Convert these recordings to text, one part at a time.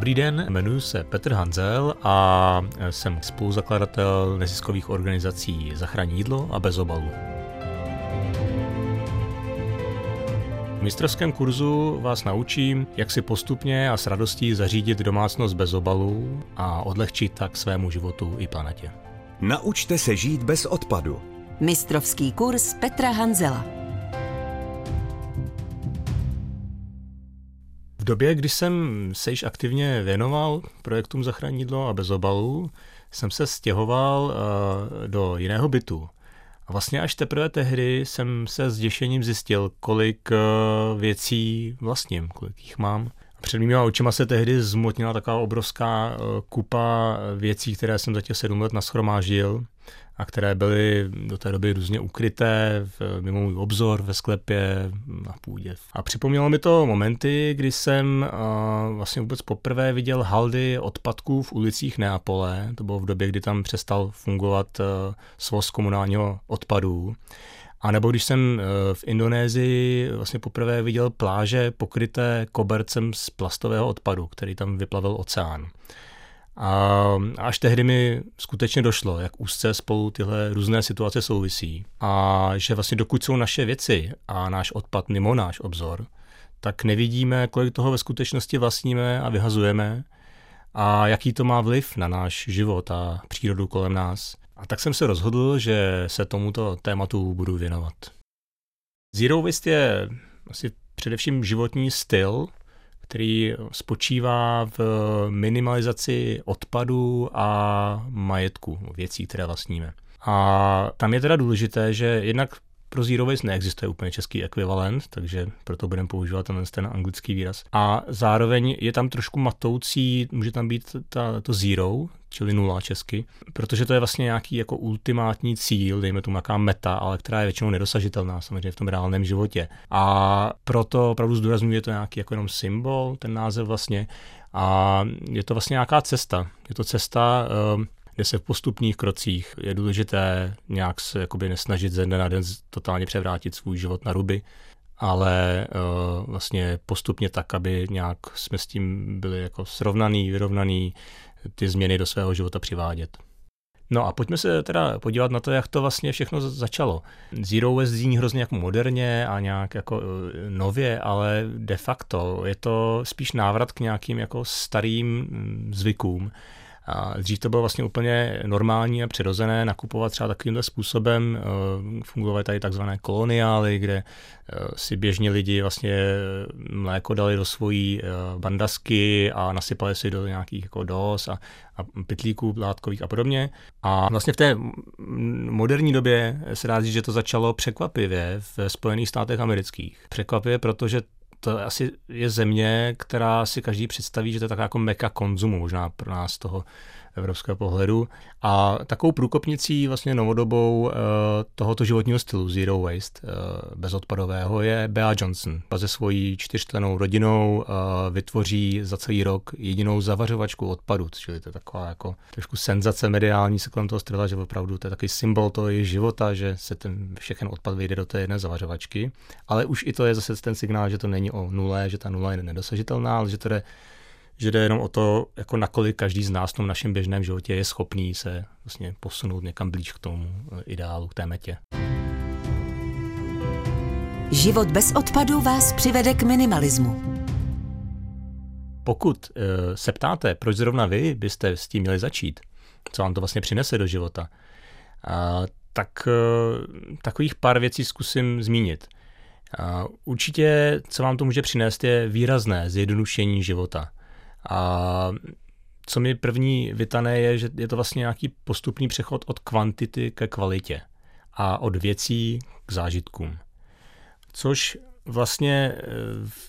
Dobrý den, jmenuji se Petr Hanzel a jsem spoluzakladatel neziskových organizací Zachraň jídlo a bez obalu. V mistrovském kurzu vás naučím, jak si postupně a s radostí zařídit domácnost bez obalů a odlehčit tak svému životu i planetě. Naučte se žít bez odpadu. Mistrovský kurz Petra Hanzela. V době, kdy jsem se již aktivně věnoval projektům zachránidlo a bez obalů, jsem se stěhoval eh, do jiného bytu. A vlastně až teprve tehdy jsem se s děšením zjistil, kolik eh, věcí vlastním, kolik jich mám. Před mýma očima se tehdy zmotnila taková obrovská eh, kupa věcí, které jsem za těch sedm let naschromáždil a které byly do té doby různě ukryté v, mimo můj obzor ve sklepě na půdě. A připomnělo mi to momenty, kdy jsem uh, vlastně vůbec poprvé viděl haldy odpadků v ulicích Neapole. To bylo v době, kdy tam přestal fungovat uh, svoz komunálního odpadů. A nebo když jsem v Indonésii vlastně poprvé viděl pláže pokryté kobercem z plastového odpadu, který tam vyplavil oceán. A až tehdy mi skutečně došlo, jak úzce spolu tyhle různé situace souvisí. A že vlastně dokud jsou naše věci a náš odpad mimo náš obzor, tak nevidíme, kolik toho ve skutečnosti vlastníme a vyhazujeme a jaký to má vliv na náš život a přírodu kolem nás. A tak jsem se rozhodl, že se tomuto tématu budu věnovat. Zero waste je asi především životní styl, který spočívá v minimalizaci odpadu a majetku, věcí, které vlastníme. A tam je teda důležité, že jednak pro zero waste neexistuje úplně český ekvivalent, takže proto budeme používat ten, ten anglický výraz. A zároveň je tam trošku matoucí, může tam být ta, to zero, čili nula česky, protože to je vlastně nějaký jako ultimátní cíl, dejme tomu nějaká meta, ale která je většinou nedosažitelná samozřejmě v tom reálném životě. A proto opravdu zdůrazňuje to nějaký jako jenom symbol, ten název vlastně, a je to vlastně nějaká cesta. Je to cesta, kde se v postupných krocích je důležité nějak se jakoby nesnažit ze dne na den totálně převrátit svůj život na ruby, ale uh, vlastně postupně tak, aby nějak jsme s tím byli jako srovnaný, vyrovnaný, ty změny do svého života přivádět. No a pojďme se teda podívat na to, jak to vlastně všechno začalo. Zero Waste zní hrozně jako moderně a nějak jako eh, nově, ale de facto je to spíš návrat k nějakým jako starým mm, zvykům. A dřív to bylo vlastně úplně normální a přirozené nakupovat třeba takovýmhle způsobem. Eh, fungovaly tady takzvané koloniály, kde eh, si běžně lidi vlastně eh, mléko dali do svojí bandasky a nasypali si do nějakých jako dos a, a pytlíků látkových a podobně. A vlastně v té moderní době se dá říct, že to začalo překvapivě v Spojených státech amerických. Překvapivě, protože to asi je země, která si každý představí, že to je taková jako meka konzumu, možná pro nás toho evropského pohledu. A takovou průkopnicí vlastně novodobou eh, tohoto životního stylu Zero Waste, eh, bezodpadového, je Bea Johnson. Se svojí čtyřčlenou rodinou eh, vytvoří za celý rok jedinou zavařovačku odpadu, čili to je taková jako trošku senzace mediální se kolem toho strela, že opravdu to je takový symbol toho jejich života, že se ten všechen odpad vyjde do té jedné zavařovačky. Ale už i to je zase ten signál, že to není o nule, že ta nula je nedosažitelná, ale že to je že jde jenom o to, jako nakolik každý z nás v tom našem běžném životě je schopný se vlastně posunout někam blíž k tomu eh, ideálu, k té metě. Život bez odpadu vás přivede k minimalismu. Pokud uh, se ptáte, proč zrovna vy byste s tím měli začít, co vám to vlastně přinese do života, tak uh, takových pár věcí zkusím zmínit. Určitě, co vám to může přinést, je výrazné zjednodušení života. A co mi první vytané je, že je to vlastně nějaký postupný přechod od kvantity ke kvalitě a od věcí k zážitkům. Což vlastně eh,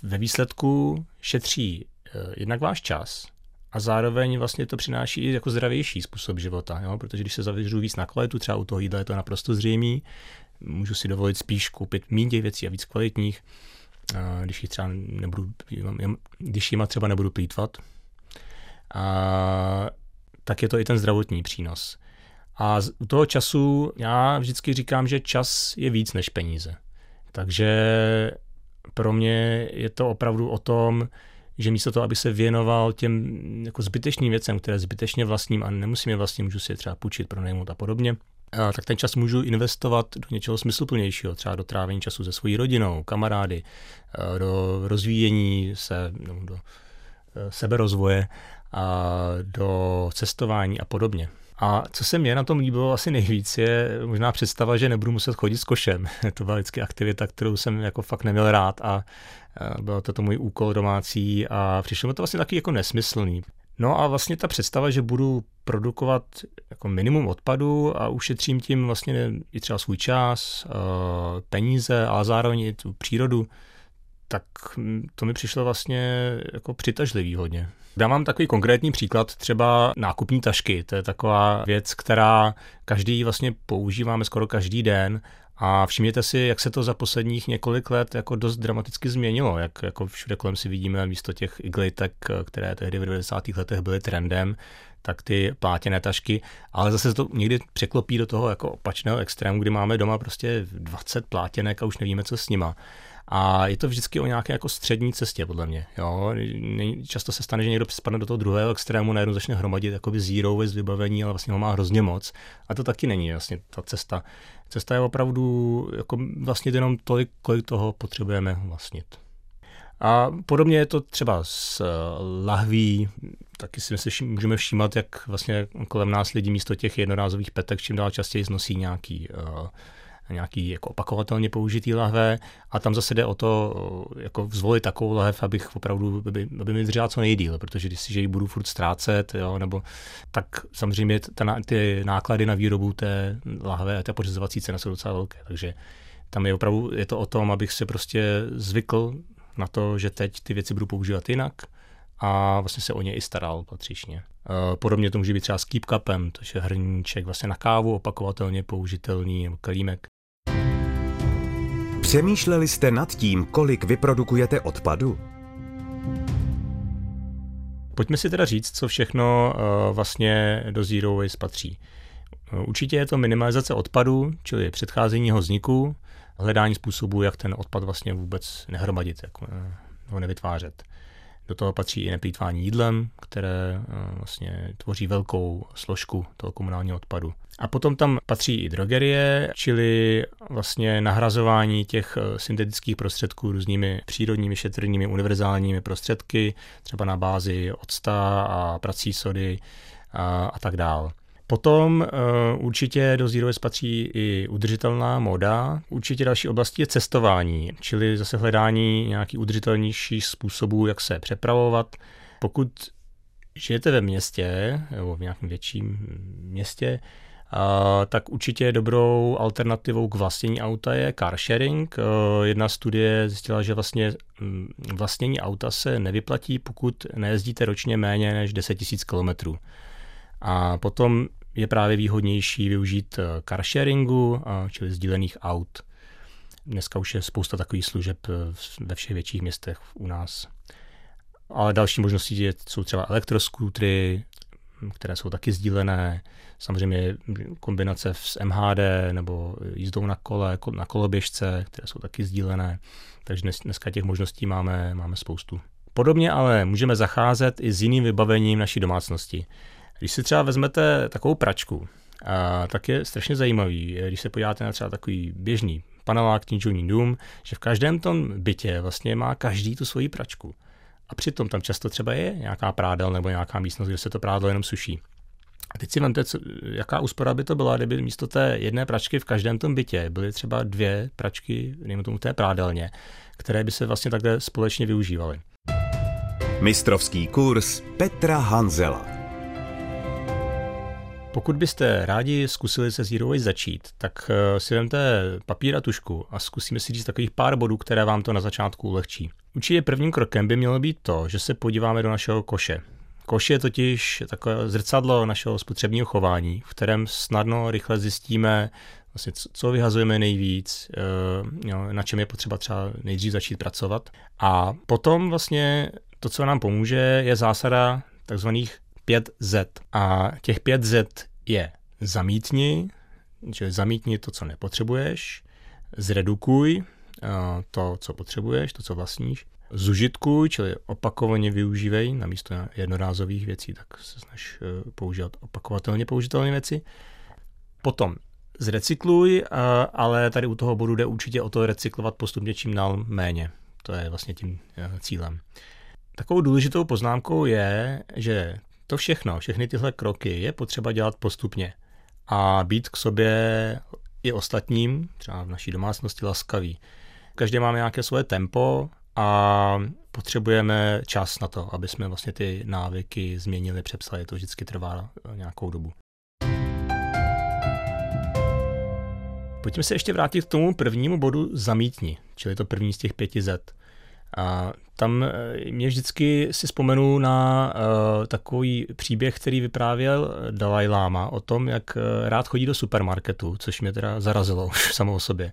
ve výsledku šetří eh, jednak váš čas a zároveň vlastně to přináší i jako zdravější způsob života, jo? protože když se zavěřu víc na kvalitu, třeba u toho jídla je to naprosto zřejmý, můžu si dovolit spíš koupit méně věcí a víc kvalitních, když jich třeba nebudu, když jima třeba nebudu plítvat, a, tak je to i ten zdravotní přínos. A u toho času já vždycky říkám, že čas je víc než peníze. Takže pro mě je to opravdu o tom, že místo toho, aby se věnoval těm jako zbytečným věcem, které zbytečně vlastním a nemusím je vlastním, můžu si je třeba půjčit, pronajmout a podobně, tak ten čas můžu investovat do něčeho smysluplnějšího, třeba do trávení času se svojí rodinou, kamarády, do rozvíjení se, no, do e, seberozvoje, a do cestování a podobně. A co se mě na tom líbilo asi nejvíc, je možná představa, že nebudu muset chodit s košem. to byla vždycky aktivita, kterou jsem jako fakt neměl rád a byl to, to můj úkol domácí a přišlo mi to vlastně taky jako nesmyslný. No a vlastně ta představa, že budu produkovat jako minimum odpadu a ušetřím tím vlastně i třeba svůj čas, peníze, ale zároveň i tu přírodu, tak to mi přišlo vlastně jako přitažlivý hodně. Dám vám takový konkrétní příklad, třeba nákupní tašky. To je taková věc, která každý vlastně používáme skoro každý den a všimněte si, jak se to za posledních několik let jako dost dramaticky změnilo, jak jako všude kolem si vidíme místo těch iglitek, které tehdy v 90. letech byly trendem, tak ty plátěné tašky, ale zase se to někdy překlopí do toho jako opačného extrému, kdy máme doma prostě 20 plátěnek a už nevíme, co s nima. A je to vždycky o nějaké jako střední cestě, podle mě. Jo? Často se stane, že někdo spadne do toho druhého extrému, najednou začne hromadit jakoby zero z vybavení, ale vlastně ho má hrozně moc. A to taky není vlastně ta cesta. Cesta je opravdu jako vlastně jenom tolik, kolik toho potřebujeme vlastnit. A podobně je to třeba s eh, lahví, taky si myslím, můžeme všímat, jak vlastně kolem nás lidi místo těch jednorázových petek čím dál častěji znosí nějaký uh, nějaký jako opakovatelně použitý lahve a tam zase jde o to jako zvolit takovou lahev, abych opravdu, aby, aby mi držela co nejdíl, protože když si, ji budu furt ztrácet, jo, nebo tak samozřejmě ta, ty náklady na výrobu té lahve a té pořizovací cena jsou docela velké, takže tam je opravdu, je to o tom, abych se prostě zvykl na to, že teď ty věci budu používat jinak a vlastně se o ně i staral patřičně. Podobně to může být třeba s keep cupem, to je hrníček vlastně na kávu, opakovatelně použitelný, nebo. Přemýšleli jste nad tím, kolik vyprodukujete odpadu? Pojďme si teda říct, co všechno uh, vlastně do Zero Waste patří. Uh, určitě je to minimalizace odpadu, čili předcházení jeho vzniku, hledání způsobů, jak ten odpad vlastně vůbec nehromadit, jak uh, ho nevytvářet. Do toho patří i neplýtvání jídlem, které eh, vlastně tvoří velkou složku toho komunálního odpadu. A potom tam patří i drogerie, čili vlastně nahrazování těch eh, syntetických prostředků různými přírodními, šetrnými, univerzálními prostředky, třeba na bázi octa a prací sody a, a tak dále. Potom uh, určitě do Zero patří i udržitelná moda. Určitě další oblastí je cestování, čili zase hledání nějakých udržitelnějších způsobů, jak se přepravovat. Pokud žijete ve městě nebo v nějakém větším městě, Uh, tak určitě dobrou alternativou k vlastnění auta je car sharing. Uh, jedna studie zjistila, že vlastně um, vlastnění auta se nevyplatí, pokud nejezdíte ročně méně než 10 000 km. A potom je právě výhodnější využít eh, car sharingu, čili sdílených aut. Dneska už je spousta takových služeb eh, ve všech větších městech u nás. Ale další možností jsou třeba elektroskútry, které jsou taky sdílené. Samozřejmě kombinace s MHD nebo jízdou na kole, na koloběžce, které jsou taky sdílené. Takže dnes, dneska těch možností máme, máme spoustu. Podobně ale můžeme zacházet i s jiným vybavením naší domácnosti. Když si třeba vezmete takovou pračku, a tak je strašně zajímavý, když se podíváte na třeba takový běžný panelák knižovní dům, že v každém tom bytě vlastně má každý tu svoji pračku. A přitom tam často třeba je nějaká prádel nebo nějaká místnost, kde se to prádlo jenom suší. A teď si vemte, co, jaká úspora by to byla, kdyby místo té jedné pračky v každém tom bytě byly třeba dvě pračky, nejme tomu té prádelně, které by se vlastně takhle společně využívaly. Mistrovský kurz Petra Hanzela. Pokud byste rádi zkusili se Zero Waste začít, tak eh, si vemte papír a tušku a zkusíme si říct takových pár bodů, které vám to na začátku ulehčí. Určitě prvním krokem by mělo být to, že se podíváme do našeho koše. Koš je totiž takové zrcadlo našeho spotřebního chování, v kterém snadno, rychle zjistíme, vlastně, co vyhazujeme nejvíc, eh, na čem je potřeba třeba nejdřív začít pracovat. A potom vlastně to, co nám pomůže, je zásada takzvaných 5Z. A těch 5Z je zamítni, že zamítni to, co nepotřebuješ, zredukuj to, co potřebuješ, to, co vlastníš, zužitkuj, čili opakovaně využívej, namísto jednorázových věcí, tak se snaž eh, používat opakovatelně použitelné věci. Potom zrecykluj, ale tady u toho bodu jde určitě o to recyklovat postupně čím dál méně. To je vlastně tím eh, cílem. Takovou důležitou poznámkou je, že to všechno, všechny tyhle kroky je potřeba dělat postupně a být k sobě i ostatním, třeba v naší domácnosti, laskavý. Každý máme nějaké svoje tempo a potřebujeme čas na to, aby jsme vlastně ty návyky změnili, přepsali. To vždycky trvá nějakou dobu. Pojďme se ještě vrátit k tomu prvnímu bodu zamítni, čili to první z těch pěti Z. A tam eh, mě vždycky si vzpomenu na uh, takový příběh, který vyprávěl Dalai Lama o tom, jak eh, rád chodí do supermarketu, což mě teda zarazilo už samo o sobě.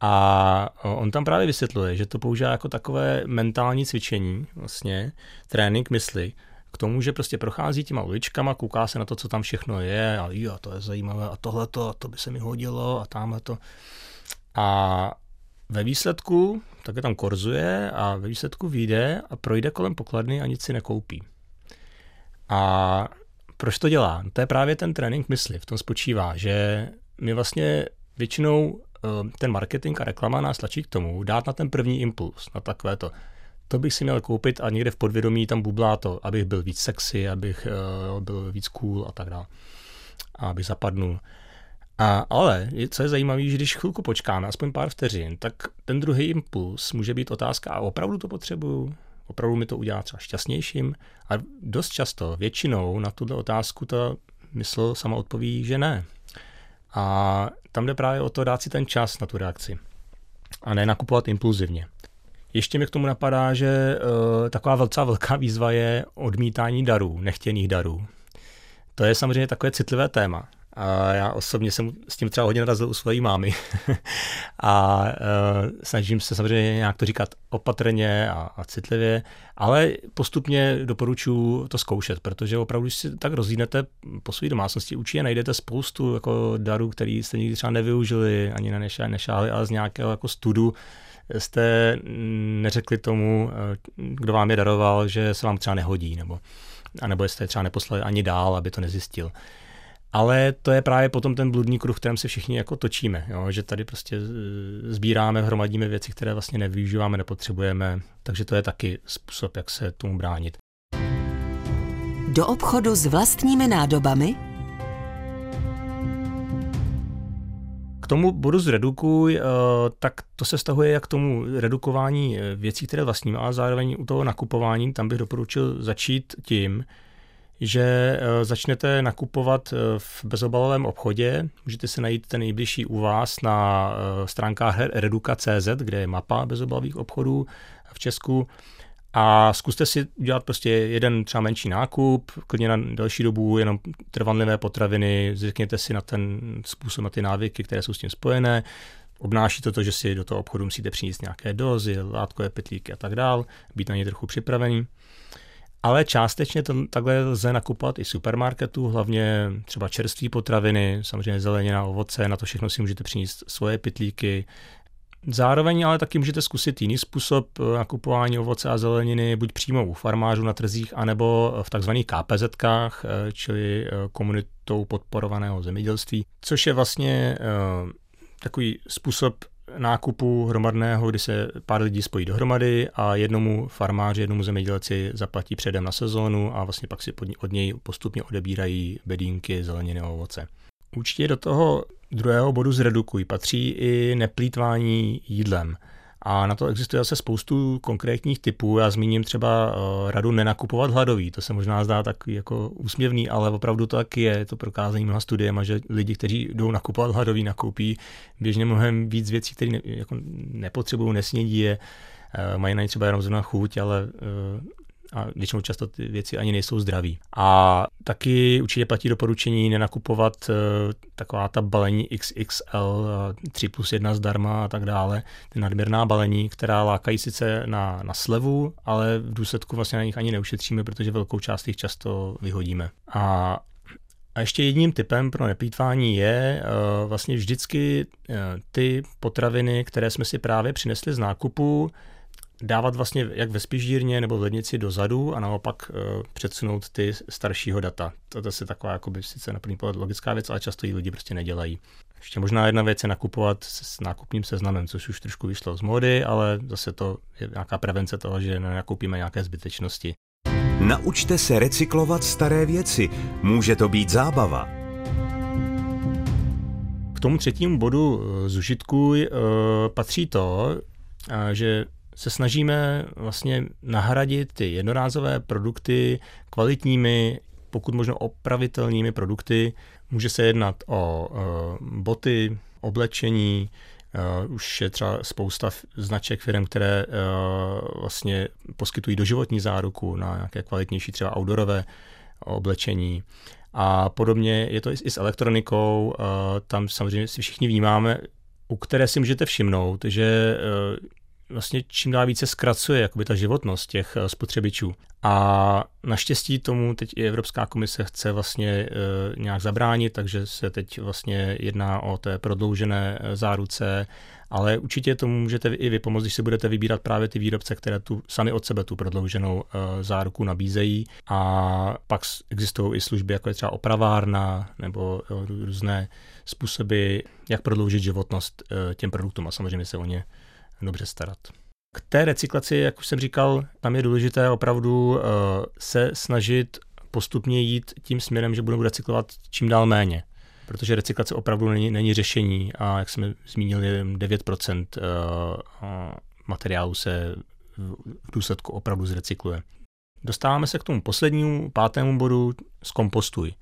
A on tam právě vysvětluje, že to používá jako takové mentální cvičení, vlastně trénink mysli, k tomu, že prostě prochází těma uličkama, kouká se na to, co tam všechno je a jo, to je zajímavé a tohle to, to by se mi hodilo a tamhle to. A ve výsledku také tam korzuje a ve výsledku vyjde a projde kolem pokladny a nic si nekoupí. A proč to dělá? To je právě ten trénink mysli. V tom spočívá, že my vlastně většinou eh, ten marketing a reklama nás tlačí k tomu dát na ten první impuls, na takové to. To bych si měl koupit a někde v podvědomí tam bublá to, abych byl víc sexy, abych uh, byl víc cool a tak dále. A abych zapadnul. A, ale co je zajímavé, že když chvilku počkáme, aspoň pár vteřin, tak ten druhý impuls může být otázka, a opravdu to potřebuju? Opravdu mi to udělá třeba šťastnějším? A dost často, většinou na tuto otázku ta mysl sama odpoví, že ne. A tam jde právě o to dát si ten čas na tu reakci a ne nakupovat impulzivně. Ještě mi k tomu napadá, že uh, taková velká velká výzva je odmítání darů, nechtěných darů. To je samozřejmě takové citlivé téma. A já osobně jsem s tím třeba hodně narazil u své mámy. a uh, snažím se samozřejmě nějak to říkat opatrně a, a citlivě, ale postupně doporučuji to zkoušet, protože opravdu, když si tak rozjídnete po své domácnosti, určitě najdete spoustu jako darů, který jste nikdy třeba nevyužili, ani nešáli, nešáli ale z nějakého jako studu jste neřekli tomu, eh, kdo vám je daroval, že se vám třeba nehodí, nebo, anebo jste třeba neposlali ani dál, aby to nezjistil. Ale to je právě potom ten bludný kruh, v kterém se všichni jako točíme, jo? že tady prostě sbíráme, hromadíme věci, které vlastně nevyužíváme, nepotřebujeme, takže to je taky způsob, jak se tomu bránit. Do obchodu s vlastními nádobami K tomu bodu zredukuj, eh, tak to se stahuje jak k tomu redukování eh, věcí, které vlastním, a zároveň u toho nakupování, tam bych doporučil začít tím, že eh, začnete nakupovat v bezobalovém obchodě. Můžete si najít ten nejbližší u vás na stránkách reduka.cz, kde je mapa bezobalových obchodů v Česku a zkuste si udělat prostě jeden třeba menší nákup, klidně na delší dobu, jenom trvanlivé potraviny, zvykněte si na ten způsob, na ty návyky, které jsou s tím spojené. Obnáší to to, že si do toho obchodu musíte přinést nějaké dozy, látkové petlíky a tak dál, být na ně trochu připravený. Ale částečně to takhle lze nakupovat i supermarketu, hlavně třeba čerstvé potraviny, samozřejmě zelenina, ovoce, na to všechno si můžete přinést svoje pitlíky, Zároveň ale taky můžete zkusit jiný způsob eh, nakupování ovoce a zeleniny, buď přímo u farmářů na trzích, anebo v takzvaných KPZ, eh, čili eh, komunitou podporovaného zemědělství, což je vlastně takový způsob nákupu hromadného, kdy se pár lidí spojí dohromady a jednomu farmáři, jednomu zemědělci zaplatí předem na sezónu a vlastně pak si od něj postupně odebírají bedínky, zeleniny a ovoce. Určitě do toho druhého bodu zredukuj patří i neplýtvání jídlem. A na to existuje zase spoustu konkrétních typů. Já zmíním třeba uh, radu nenakupovat hladový. To se možná zdá tak jako úsměvný, ale opravdu to taky je. Je to prokázání mnoha studiem, že lidi, kteří jdou nakupovat hladový, nakoupí běžně mnohem víc věcí, které ne, jako nepotřebují, nesnědí je, uh, mají na ně třeba jenom zrovna chuť, ale uh, a většinou často ty věci ani nejsou zdraví. A taky určitě platí doporučení nenakupovat uh, taková ta balení XXL, 3 plus 1 zdarma a tak dále, ty nadměrná balení, která lákají sice na, na slevu, ale v důsledku vlastně na nich ani neušetříme, protože velkou část jich často vyhodíme. A a ještě jedním typem pro neplýtvání je uh, vlastně vždycky uh, ty potraviny, které jsme si právě přinesli z nákupu, dávat vlastně jak ve spižírně nebo v lednici dozadu a naopak uh, předsunout ty staršího data. To je zase taková jakoby, sice na první pohled logická věc, ale často ji lidi prostě nedělají. Ještě možná jedna věc je nakupovat s nákupním seznamem, což už trošku vyšlo z módy, ale zase to je nějaká prevence toho, že nenakoupíme nějaké zbytečnosti. Naučte se recyklovat staré věci. Může to být zábava. K tomu třetímu bodu eh, zužitku uh, patří to, že se snažíme vlastně nahradit ty jednorázové produkty kvalitními, pokud možno opravitelnými produkty. Může se jednat o uh, boty, oblečení, Uh, už je třeba spousta značek firm, které uh, vlastně poskytují doživotní záruku na nějaké kvalitnější třeba outdoorové oblečení. A podobně je to i, i s elektronikou. Uh, tam samozřejmě si všichni vnímáme, u které si můžete všimnout, že uh, vlastně čím dál více zkracuje jakoby ta životnost těch eh, spotřebičů. A naštěstí tomu teď i Evropská komise chce vlastně e, nějak zabránit, takže se teď vlastně jedná o té prodloužené eh, záruce, ale určitě tomu můžete i vy pomoct, když si budete vybírat právě ty výrobce, které tu sami od sebe tu prodlouženou záruku nabízejí. A pak existují i služby, jako je třeba opravárna nebo různé způsoby, jak prodloužit životnost těm produktům a samozřejmě se o ně dobře starat. K té recyklaci, jak už jsem říkal, tam je důležité opravdu uh, se snažit postupně jít tím směrem, že budeme recyklovat čím dál méně. Protože recyklace opravdu není, není řešení a jak jsme zmínili, 9% uh, materiálu se v důsledku opravdu zrecykluje. Dostáváme se k tomu poslednímu, pátému bodu, zkompostuj.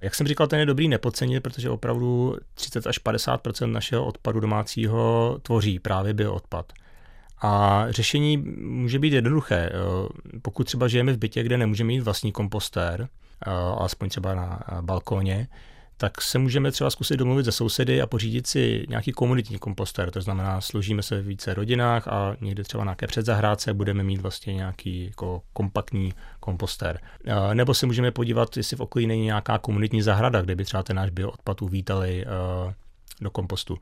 Jak jsem říkal, ten je dobrý nepodcenit, protože opravdu 30 až 50% našeho odpadu domácího tvoří právě bioodpad. A řešení může být jednoduché. Pokud třeba žijeme v bytě, kde nemůžeme mít vlastní kompostér, alespoň třeba na balkóně, tak se můžeme třeba zkusit domluvit se sousedy a pořídit si nějaký komunitní kompostér. To znamená, složíme se v více rodinách a někde třeba na nějaké předzahrádce budeme mít vlastně nějaký jako kompaktní kompostér. Nebo se můžeme podívat, jestli v okolí není nějaká komunitní zahrada, kde by třeba ten náš bioodpad uvítali do kompostu.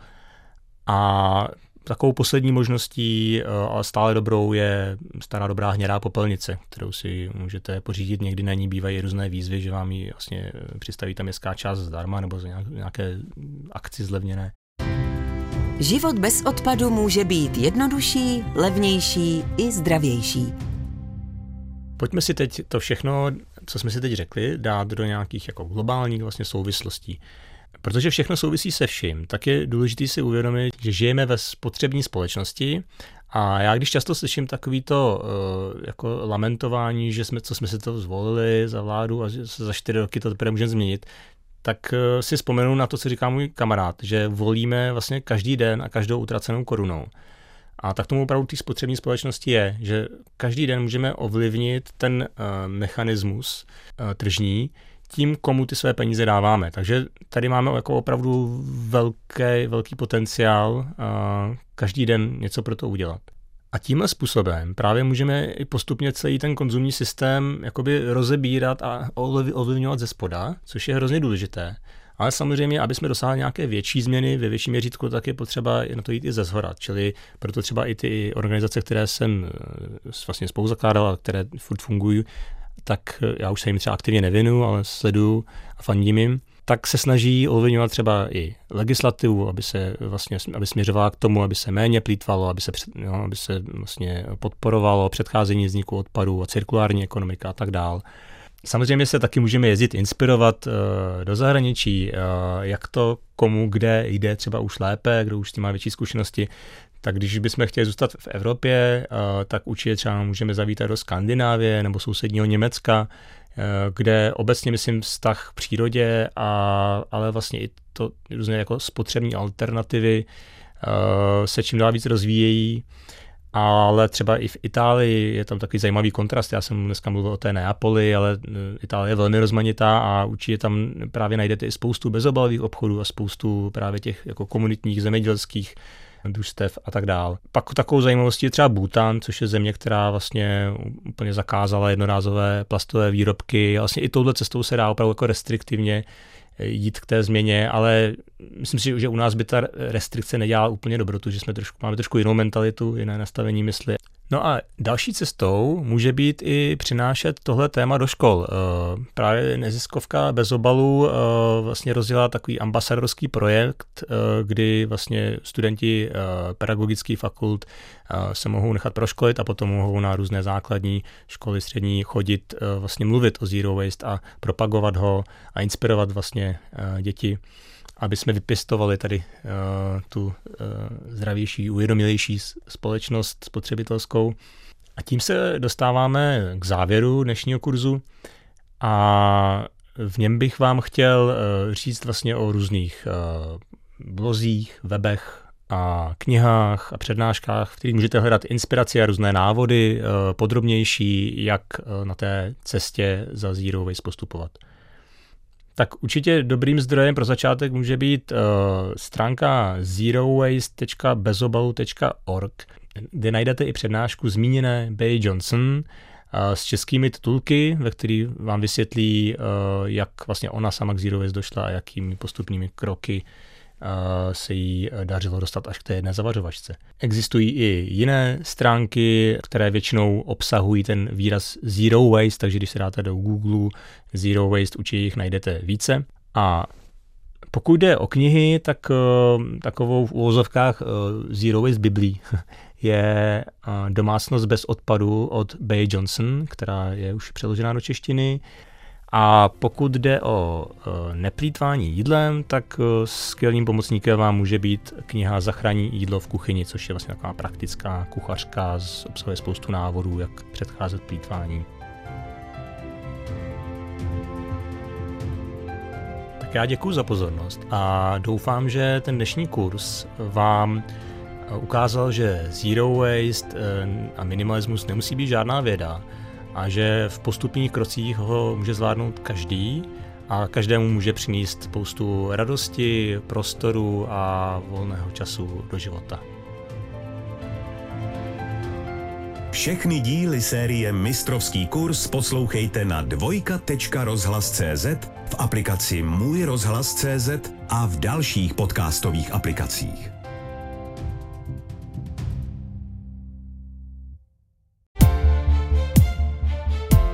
A Takovou poslední možností, eh, ale stále dobrou, je stará dobrá hnědá popelnice, kterou si můžete pořídit. Někdy na ní bývají různé výzvy, že vám ji vlastně eh, přistaví tam městská část zdarma nebo za nějaké akci zlevněné. Život bez odpadu může být jednodušší, levnější i zdravější. Pojďme si teď to všechno, co jsme si teď řekli, dát do nějakých jako globálních vlastně souvislostí. Protože všechno souvisí se vším, tak je důležité si uvědomit, že žijeme ve spotřební společnosti a já když často slyším takovýto uh, jako lamentování, že jsme, co jsme si to zvolili za vládu a že za čtyři roky to teprve můžeme změnit, tak uh, si vzpomenu na to, co říká můj kamarád, že volíme vlastně každý den a každou utracenou korunou. A tak tomu opravdu té spotřební společnosti je, že každý den můžeme ovlivnit ten uh, mechanismus tržní, tím, komu ty své peníze dáváme. Takže tady máme jako opravdu velký, velký potenciál a každý den něco pro to udělat. A tímhle způsobem právě můžeme i postupně celý ten konzumní systém jakoby rozebírat a ovlivňovat ze spoda, což je hrozně důležité. Ale samozřejmě, aby jsme dosáhli nějaké větší změny ve větším měřítku, tak je potřeba na to jít i ze zhora. Čili proto třeba i ty organizace, které jsem eh, vlastně spolu zakládal, které furt fungují, tak eh, já už se jim třeba aktivně nevinu, ale sleduju a fandím jim, tak se snaží ovlivňovat třeba i legislativu, aby se vlastně, aby směřovala k tomu, aby se méně plítvalo, aby se, jo, aby se vlastně podporovalo předcházení vzniku odpadů a cirkulární ekonomika a tak dál. Samozřejmě se taky můžeme jezdit, inspirovat uh, do zahraničí, uh, jak to komu kde jde třeba už lépe, kdo už s tím má větší zkušenosti, tak když bychom chtěli zůstat v Evropě, eh, tak určitě třeba můžeme zavítat do Skandinávie nebo sousedního Německa, eh, kde obecně myslím vztah k přírodě, a, ale vlastně i to různé jako spotřební alternativy eh, se čím dál víc rozvíjejí. Ale třeba i v Itálii je tam takový zajímavý kontrast. Já jsem dneska mluvil o té Neapoli, ale Itálie je velmi rozmanitá a určitě tam právě najdete i spoustu bezobalových obchodů a spoustu právě těch jako komunitních zemědělských družstev a tak dál. Pak takovou zajímavostí je třeba Bhutan, což je země, která vlastně úplně zakázala jednorázové plastové výrobky. Vlastně i touhle cestou se dá opravdu jako restriktivně jít k té změně, ale myslím si, že u nás by ta restrikce nedělala úplně dobrotu, že jsme trošku, máme trošku jinou mentalitu, jiné nastavení mysli. No a další cestou může být i přinášet tohle téma do škol. Eh, právě neziskovka bez obalu eh, vlastně rozdělá takový ambasadorský projekt, eh, kdy vlastně studenti pedagogických fakult se mohou nechat proškolit a potom mohou na různé základní školy střední chodit vlastně mluvit o zero waste a propagovat ho a inspirovat vlastně děti aby jsme vypěstovali tady uh, tu uh, zdravější, uvědomilejší společnost spotřebitelskou. A tím se dostáváme k závěru dnešního kurzu a v něm bych vám chtěl uh, říct vlastně o různých uh, blozích, webech a knihách a přednáškách, v kterých můžete hledat inspiraci a různé návody uh, podrobnější, jak na té cestě za Zero Waste postupovat. Tak určitě dobrým zdrojem pro začátek může být uh, stránka zerowaste.bezobalu.org, kde najdete i přednášku zmíněné Bay Johnson uh, s českými titulky, ve kterých vám vysvětlí, uh, jak vlastně ona sama k Zero Waste došla a jakými postupnými kroky se jí dařilo dostat až k té jedné zavařovačce. Existují i jiné stránky, které většinou obsahují ten výraz zero waste, takže když se dáte do Google zero waste, určitě jich najdete více. A pokud jde o knihy, tak uh, takovou v úvozovkách uh, Zero Waste Biblí je uh, Domácnost bez odpadu od Bay Johnson, která je už přeložená do češtiny. A pokud jde o e, neplýtvání jídlem, tak e, skvělým pomocníkem vám může být kniha Zachrání jídlo v kuchyni, což je vlastně taková praktická kuchařka, obsahuje spoustu návodů, jak předcházet plýtvání. Tak já děkuji za pozornost a doufám, že ten dnešní kurz vám e, ukázal, že zero waste a minimalismus nemusí být žádná věda, a že v postupných krocích ho může zvládnout každý a každému může přinést spoustu radosti, prostoru a volného času do života. Všechny díly série Mistrovský kurz poslouchejte na dvojka.rozhlas.cz, v aplikaci Můj rozhlas.cz a v dalších podcastových aplikacích.